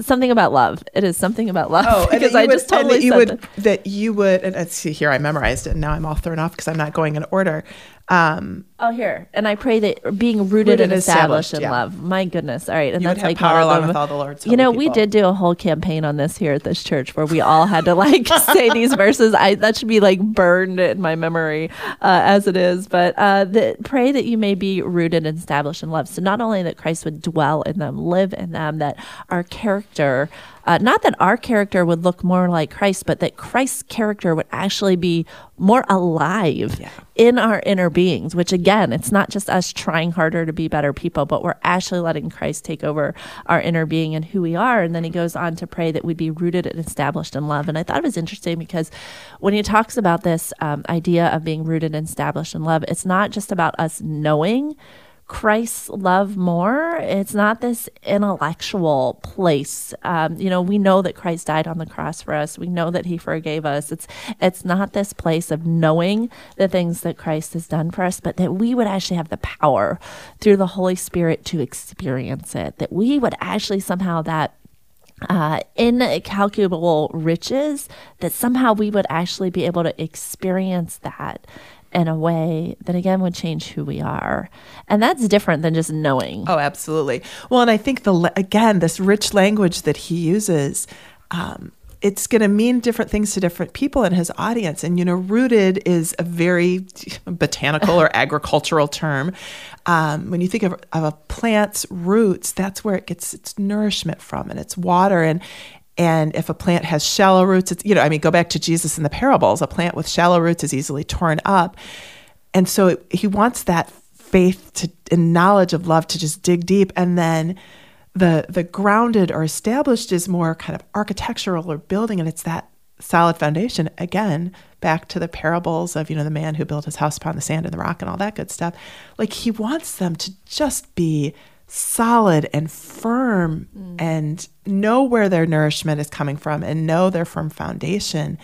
something about love. It is something about love. Oh, (laughs) because I would- just totally that you would that. that you would and let's see here I memorized it and now I'm all thrown off because I'm not going in order. Um, Oh, here. And I pray that being rooted, and established, established, in yeah. love. My goodness. All right. And You that's like power along with all the Lord's You know, holy we did do a whole campaign on this here at this church where we all had to like (laughs) say these verses. I that should be like burned in my memory uh, as it is. But uh, that pray that you may be rooted and established in love. So not only that Christ would dwell in them, live in them, that our character. Uh, not that our character would look more like Christ, but that Christ's character would actually be more alive Yeah. in our inner beings, which again, it's not just us trying harder to be better people, but we're actually letting Christ take over our inner being and who we are. And then he goes on to pray that we'd be rooted and established in love. And I thought it was interesting because when he talks about this um, idea of being rooted and established in love, it's not just about us knowing. Christ's love more. It's not this intellectual place. Um, you know, we know that Christ died on the cross for us. We know that He forgave us. It's it's not this place of knowing the things that Christ has done for us, but that we would actually have the power through the Holy Spirit to experience it. That we would actually somehow that uh, incalculable riches that somehow we would actually be able to experience that in a way that again would change who we are and that's different than just knowing Oh, absolutely. Well, and I think the again this rich language that he uses, um, it's going to mean different things to different people in his audience. And you know, rooted is a very (laughs) botanical or (laughs) agricultural term. Um, when you think of, of a plant's roots, that's where it gets its nourishment from, and its water. And and if a plant has shallow roots, it's you know, I mean, go back to Jesus in the parables. A plant with shallow roots is easily torn up. And so it, he wants that faith to and knowledge of love to just dig deep and then the the grounded or established is more kind of architectural or building and it's that solid foundation again back to the parables of you know the man who built his house upon the sand and the rock and all that good stuff like he wants them to just be solid and firm and know where their nourishment is coming from and know their firm foundation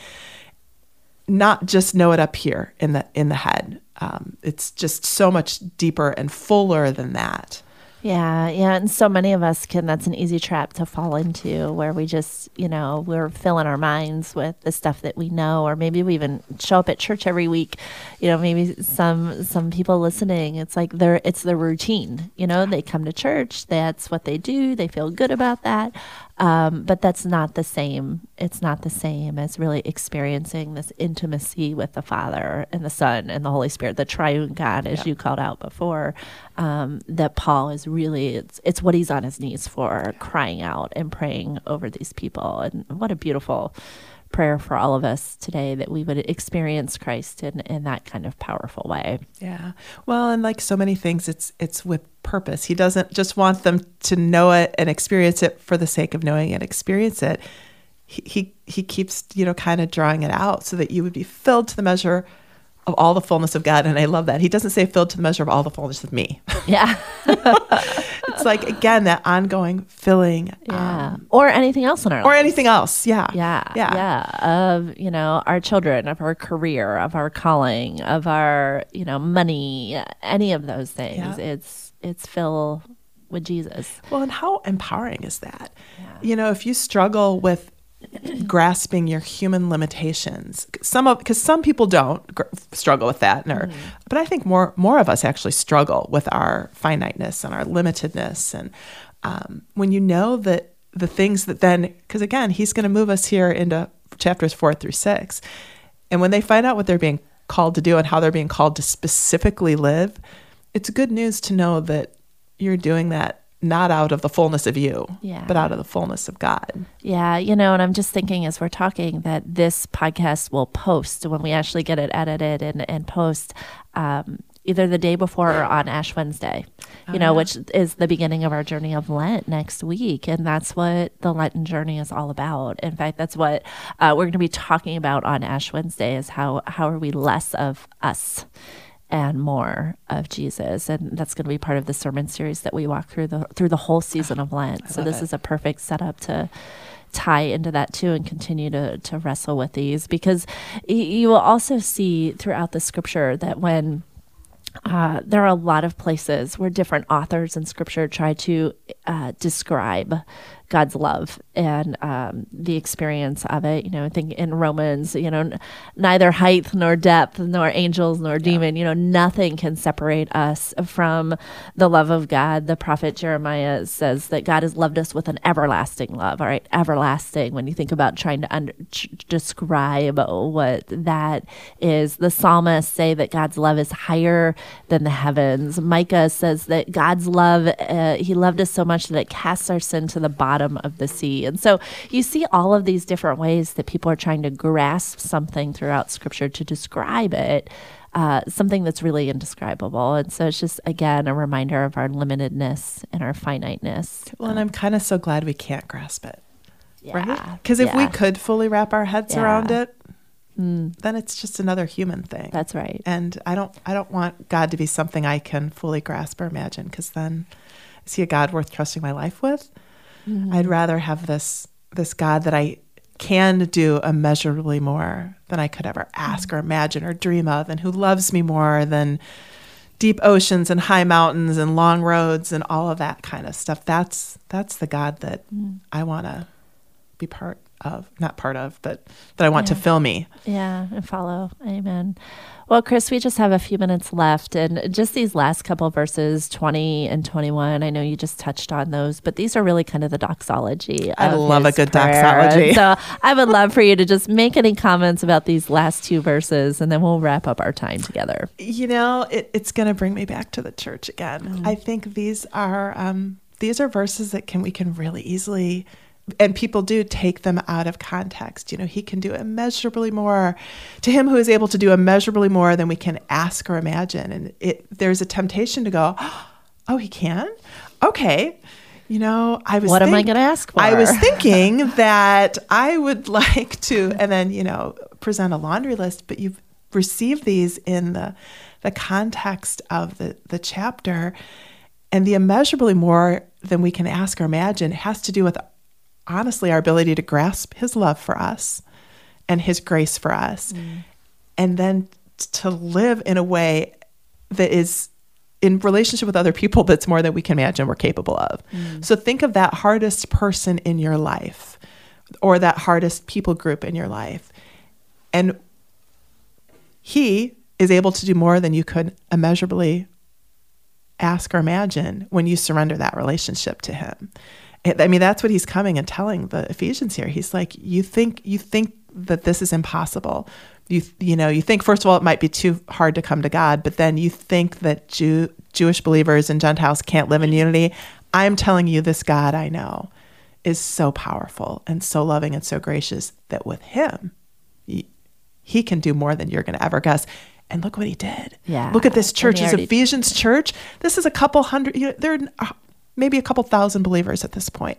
not just know it up here in the in the head. Um, it's just so much deeper and fuller than that. Yeah, yeah, and so many of us can. That's an easy trap to fall into, where we just, you know, we're filling our minds with the stuff that we know, or maybe we even show up at church every week. You know, maybe some some people listening, it's like they're it's their routine. You know, they come to church, that's what they do, they feel good about that, um, but that's not the same. It's not the same as really experiencing this intimacy with the Father and the Son and the Holy Spirit, the Triune God, as Yeah. you called out before. Um, that Paul is really it's it's what he's on his knees for, crying out and praying over these people. And what a beautiful prayer for all of us today that we would experience Christ in in that kind of powerful way. Yeah. Well, and like so many things, it's it's with purpose. He doesn't just want them to know it and experience it for the sake of knowing it. Experience it. He he, he keeps you know kind of drawing it out so that you would be filled to the measure of all the fullness of God. And I love that. He doesn't say filled to the measure of all the fullness of me. Yeah. (laughs) it's like again that ongoing filling. Yeah. um, or anything else in our life. or lives. anything else. Yeah. Yeah, Yeah. yeah, Of you know our children, of our career, of our calling, of our you know money, any of those things. Yeah. It's it's fill with Jesus. Well, and how empowering is that? You know, if you struggle with grasping your human limitations, some of because some people don't gr- struggle with that, and are, but I think more more of us actually struggle with our finiteness and our limitedness, and um, when you know that the things that then, because again, he's going to move us here into chapters four through six, and when they find out what they're being called to do and how they're being called to specifically live, it's good news to know that you're doing that not out of the fullness of you, Yeah. but out of the fullness of God. Yeah, you know, and I'm just thinking as we're talking that this podcast will post when we actually get it edited and, and post um, either the day before or on Ash Wednesday, you know, which is the beginning of our journey of Lent next week. And that's what the Lenten journey is all about. In fact, that's what uh, we're going to be talking about on Ash Wednesday is how, how are we less of us and more of Jesus. And that's going to be part of the sermon series that we walk through the through the whole season of Lent. so this it. is a perfect setup to tie into that too and continue to to wrestle with these because you will also see throughout the scripture that when uh, there are a lot of places where different authors in scripture try to uh, describe God's love and um, the experience of it. You know, I think in Romans, you know, n- neither height nor depth, nor angels nor demon, you know, nothing can separate us from the love of God. The prophet Jeremiah says that God has loved us with an everlasting love. All right, everlasting. When you think about trying to under, describe what that is, the psalmists say that God's love is higher than the heavens. Micah says that God's love, uh, He loved us so much that it casts our sin to the bottom of the sea. And so you see all of these different ways that people are trying to grasp something throughout Scripture to describe it. Uh, something that's really indescribable. And so it's just, again, a reminder of our limitedness and our finiteness. Well, and I'm kind of so glad we can't grasp it, right? Because if we could fully wrap our heads Yeah. around it, then it's just another human thing. That's right. and I don't I don't want God to be something I can fully grasp or imagine because then is he a God worth trusting my life with? Mm-hmm. I'd rather have this this God that I can do immeasurably more than I could ever ask or imagine or dream of and who loves me more than deep oceans and high mountains and long roads and all of that kind of stuff. That's that's the God that I want to be part of, not part of, but that I want to fill me. Yeah, and follow. Amen. Well, Chris, we just have a few minutes left. And just these last couple verses, 20 and 21, I know you just touched on those, but these are really kind of the doxology. I love a good prayer. doxology. So I would love for you to just make any comments about these last two verses, and then we'll wrap up our time together. you know it, it's going to bring me back to the church again i think these are um, these are verses that can we can really easily and people do take them out of context. You know he can do immeasurably more. To him who is able to do immeasurably more than we can ask or imagine. And it there's a temptation to go (gasps) oh he can? Okay. You know i was What am I going to ask for? I was (laughs) thinking that I would (laughs) like to, and then you know, present a laundry list. But you've received these in the the context of the the chapter, and the immeasurably more than we can ask or imagine has to do with honestly our ability to grasp His love for us and His grace for us, mm. and then to live in a way that is in relationship with other people that's more than we can imagine we're capable of. Mm. So think of that hardest person in your life or that hardest people group in your life. And he is able to do more than you could immeasurably ask or imagine when you surrender that relationship to him. I mean, that's what he's coming and telling the Ephesians here. He's like, you think you think that this is impossible. You you know, you think first of all it might be too hard to come to God, but then you think that Jew, Jewish believers and Gentiles can't live in unity. I'm telling you, this God I know is so powerful and so loving and so gracious that with Him, y- He can do more than you're going to ever guess. And look what He did. Yeah. Look at this church, he this Ephesians church. This is a couple hundred. You know, there are maybe a couple thousand believers at this point.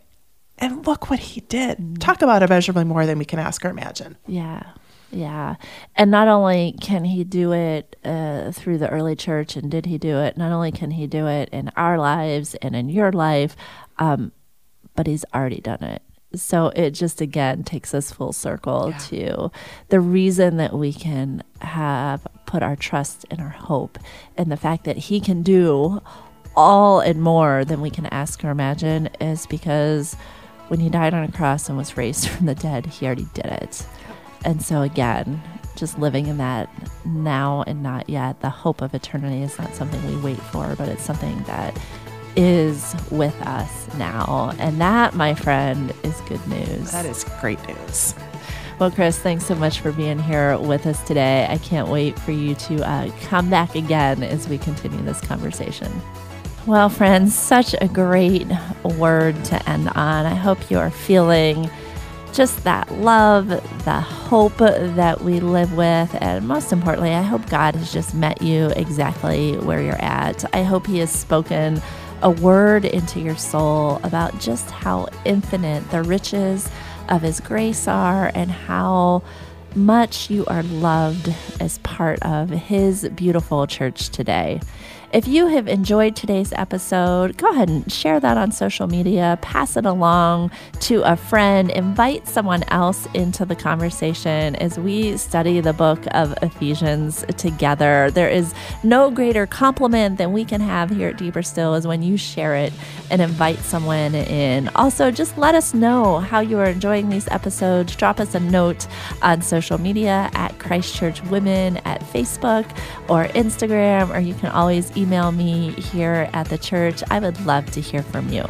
And look what he did. Mm. Talk about immeasurably more than we can ask or imagine. Yeah. Yeah. And not only can he do it uh, through the early church, and did he do it, not only can he do it in our lives and in your life, um, but he's already done it. So it just again takes us full circle Yeah. to the reason that we can have put our trust and our hope in the fact that he can do all and more than we can ask or imagine is because when he died on a cross and was raised (laughs) from the dead, he already did it. And so, again, just living in that now and not yet, the hope of eternity is not something we wait for, but it's something that is with us now. And that, my friend, is good news. That is great news. Well, Chris, thanks so much for being here with us today. I can't wait for you to uh, come back again as we continue this conversation. Well, friends, such a great word to end on. I hope you are feeling just that love, the hope that we live with, and most importantly, I hope God has just met you exactly where you're at. I hope He has spoken a word into your soul about just how infinite the riches of His grace are and how much you are loved as part of His beautiful church today. If you have enjoyed today's episode, go ahead and share that on social media, pass it along to a friend, invite someone else into the conversation as we study the book of Ephesians together. There is no greater compliment than we can have here at Deeper Still is when you share it and invite someone in. Also, just let us know how you are enjoying these episodes. Drop us a note on social media at Christchurch Women at Facebook or Instagram, or you can always email me here at the church. I would love to hear from you.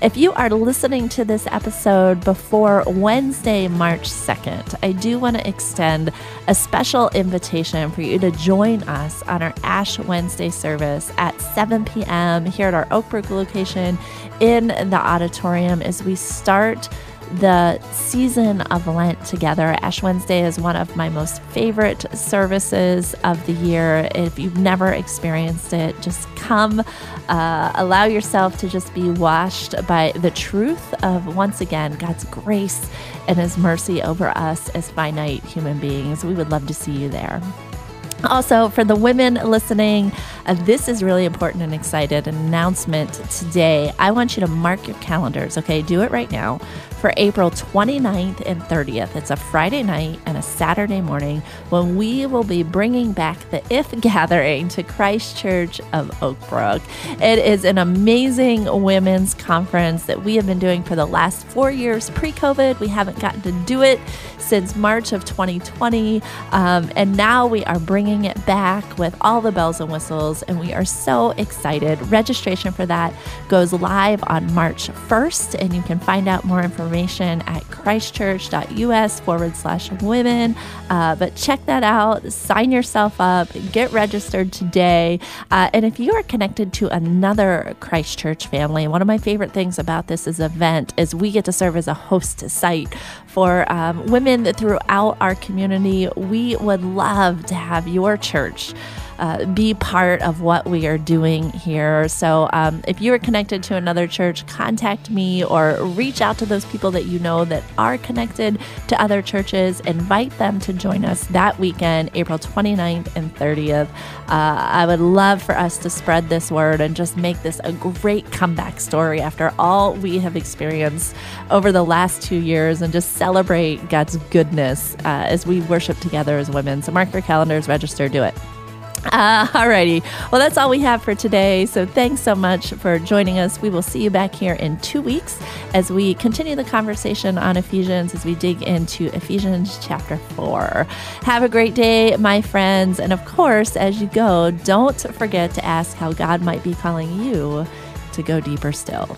If you are listening to this episode before Wednesday, March 2nd, I do want to extend a special invitation for you to join us on our Ash Wednesday service at 7 p.m. here at our Oakbrook location in the auditorium as we start the season of Lent together. Ash Wednesday is one of my most favorite services of the year. If you've never experienced it, just come, uh, allow yourself to just be washed by the truth of, once again, God's grace and His mercy over us as finite human beings. We would love to see you there. Also, for the women listening, uh, this is really important and excited. An announcement today. I want you to mark your calendars, okay? Do it right now for April 29th and 30th. It's a Friday night and a Saturday morning when we will be bringing back the IF gathering to Christ Church of Oakbrook. It is an amazing women's conference that we have been doing for the last four years pre COVID. We haven't gotten to do it since March of 2020. Um, and now we are bringing it back with all the bells and whistles, and we are so excited. Registration for that goes live on March 1st, and you can find out more information at christchurch.us forward slash women. Uh, but check that out, sign yourself up, get registered today. Uh, and if you are connected to another Christchurch family, one of my favorite things about this is event is we get to serve as a host site for um, women throughout our community. We would love to have your church uh, be part of what we are doing here. So um, if you are connected to another church, contact me or reach out to those people that you know that are connected to other churches. Invite them to join us that weekend, April 29th and 30th. Uh, I would love for us to spread this word and just make this a great comeback story after all we have experienced over the last two years and just celebrate God's goodness uh, as we worship together as women. So mark your calendars, register, do it. Uh, (laughs) alrighty. Well, that's all we have for today. So thanks so much for joining us. We will see you back here in two weeks as we continue the conversation on Ephesians as we dig into Ephesians chapter 4. Have a great day, my friends. And of course, as you go, don't forget to ask how God might be calling you to go deeper still.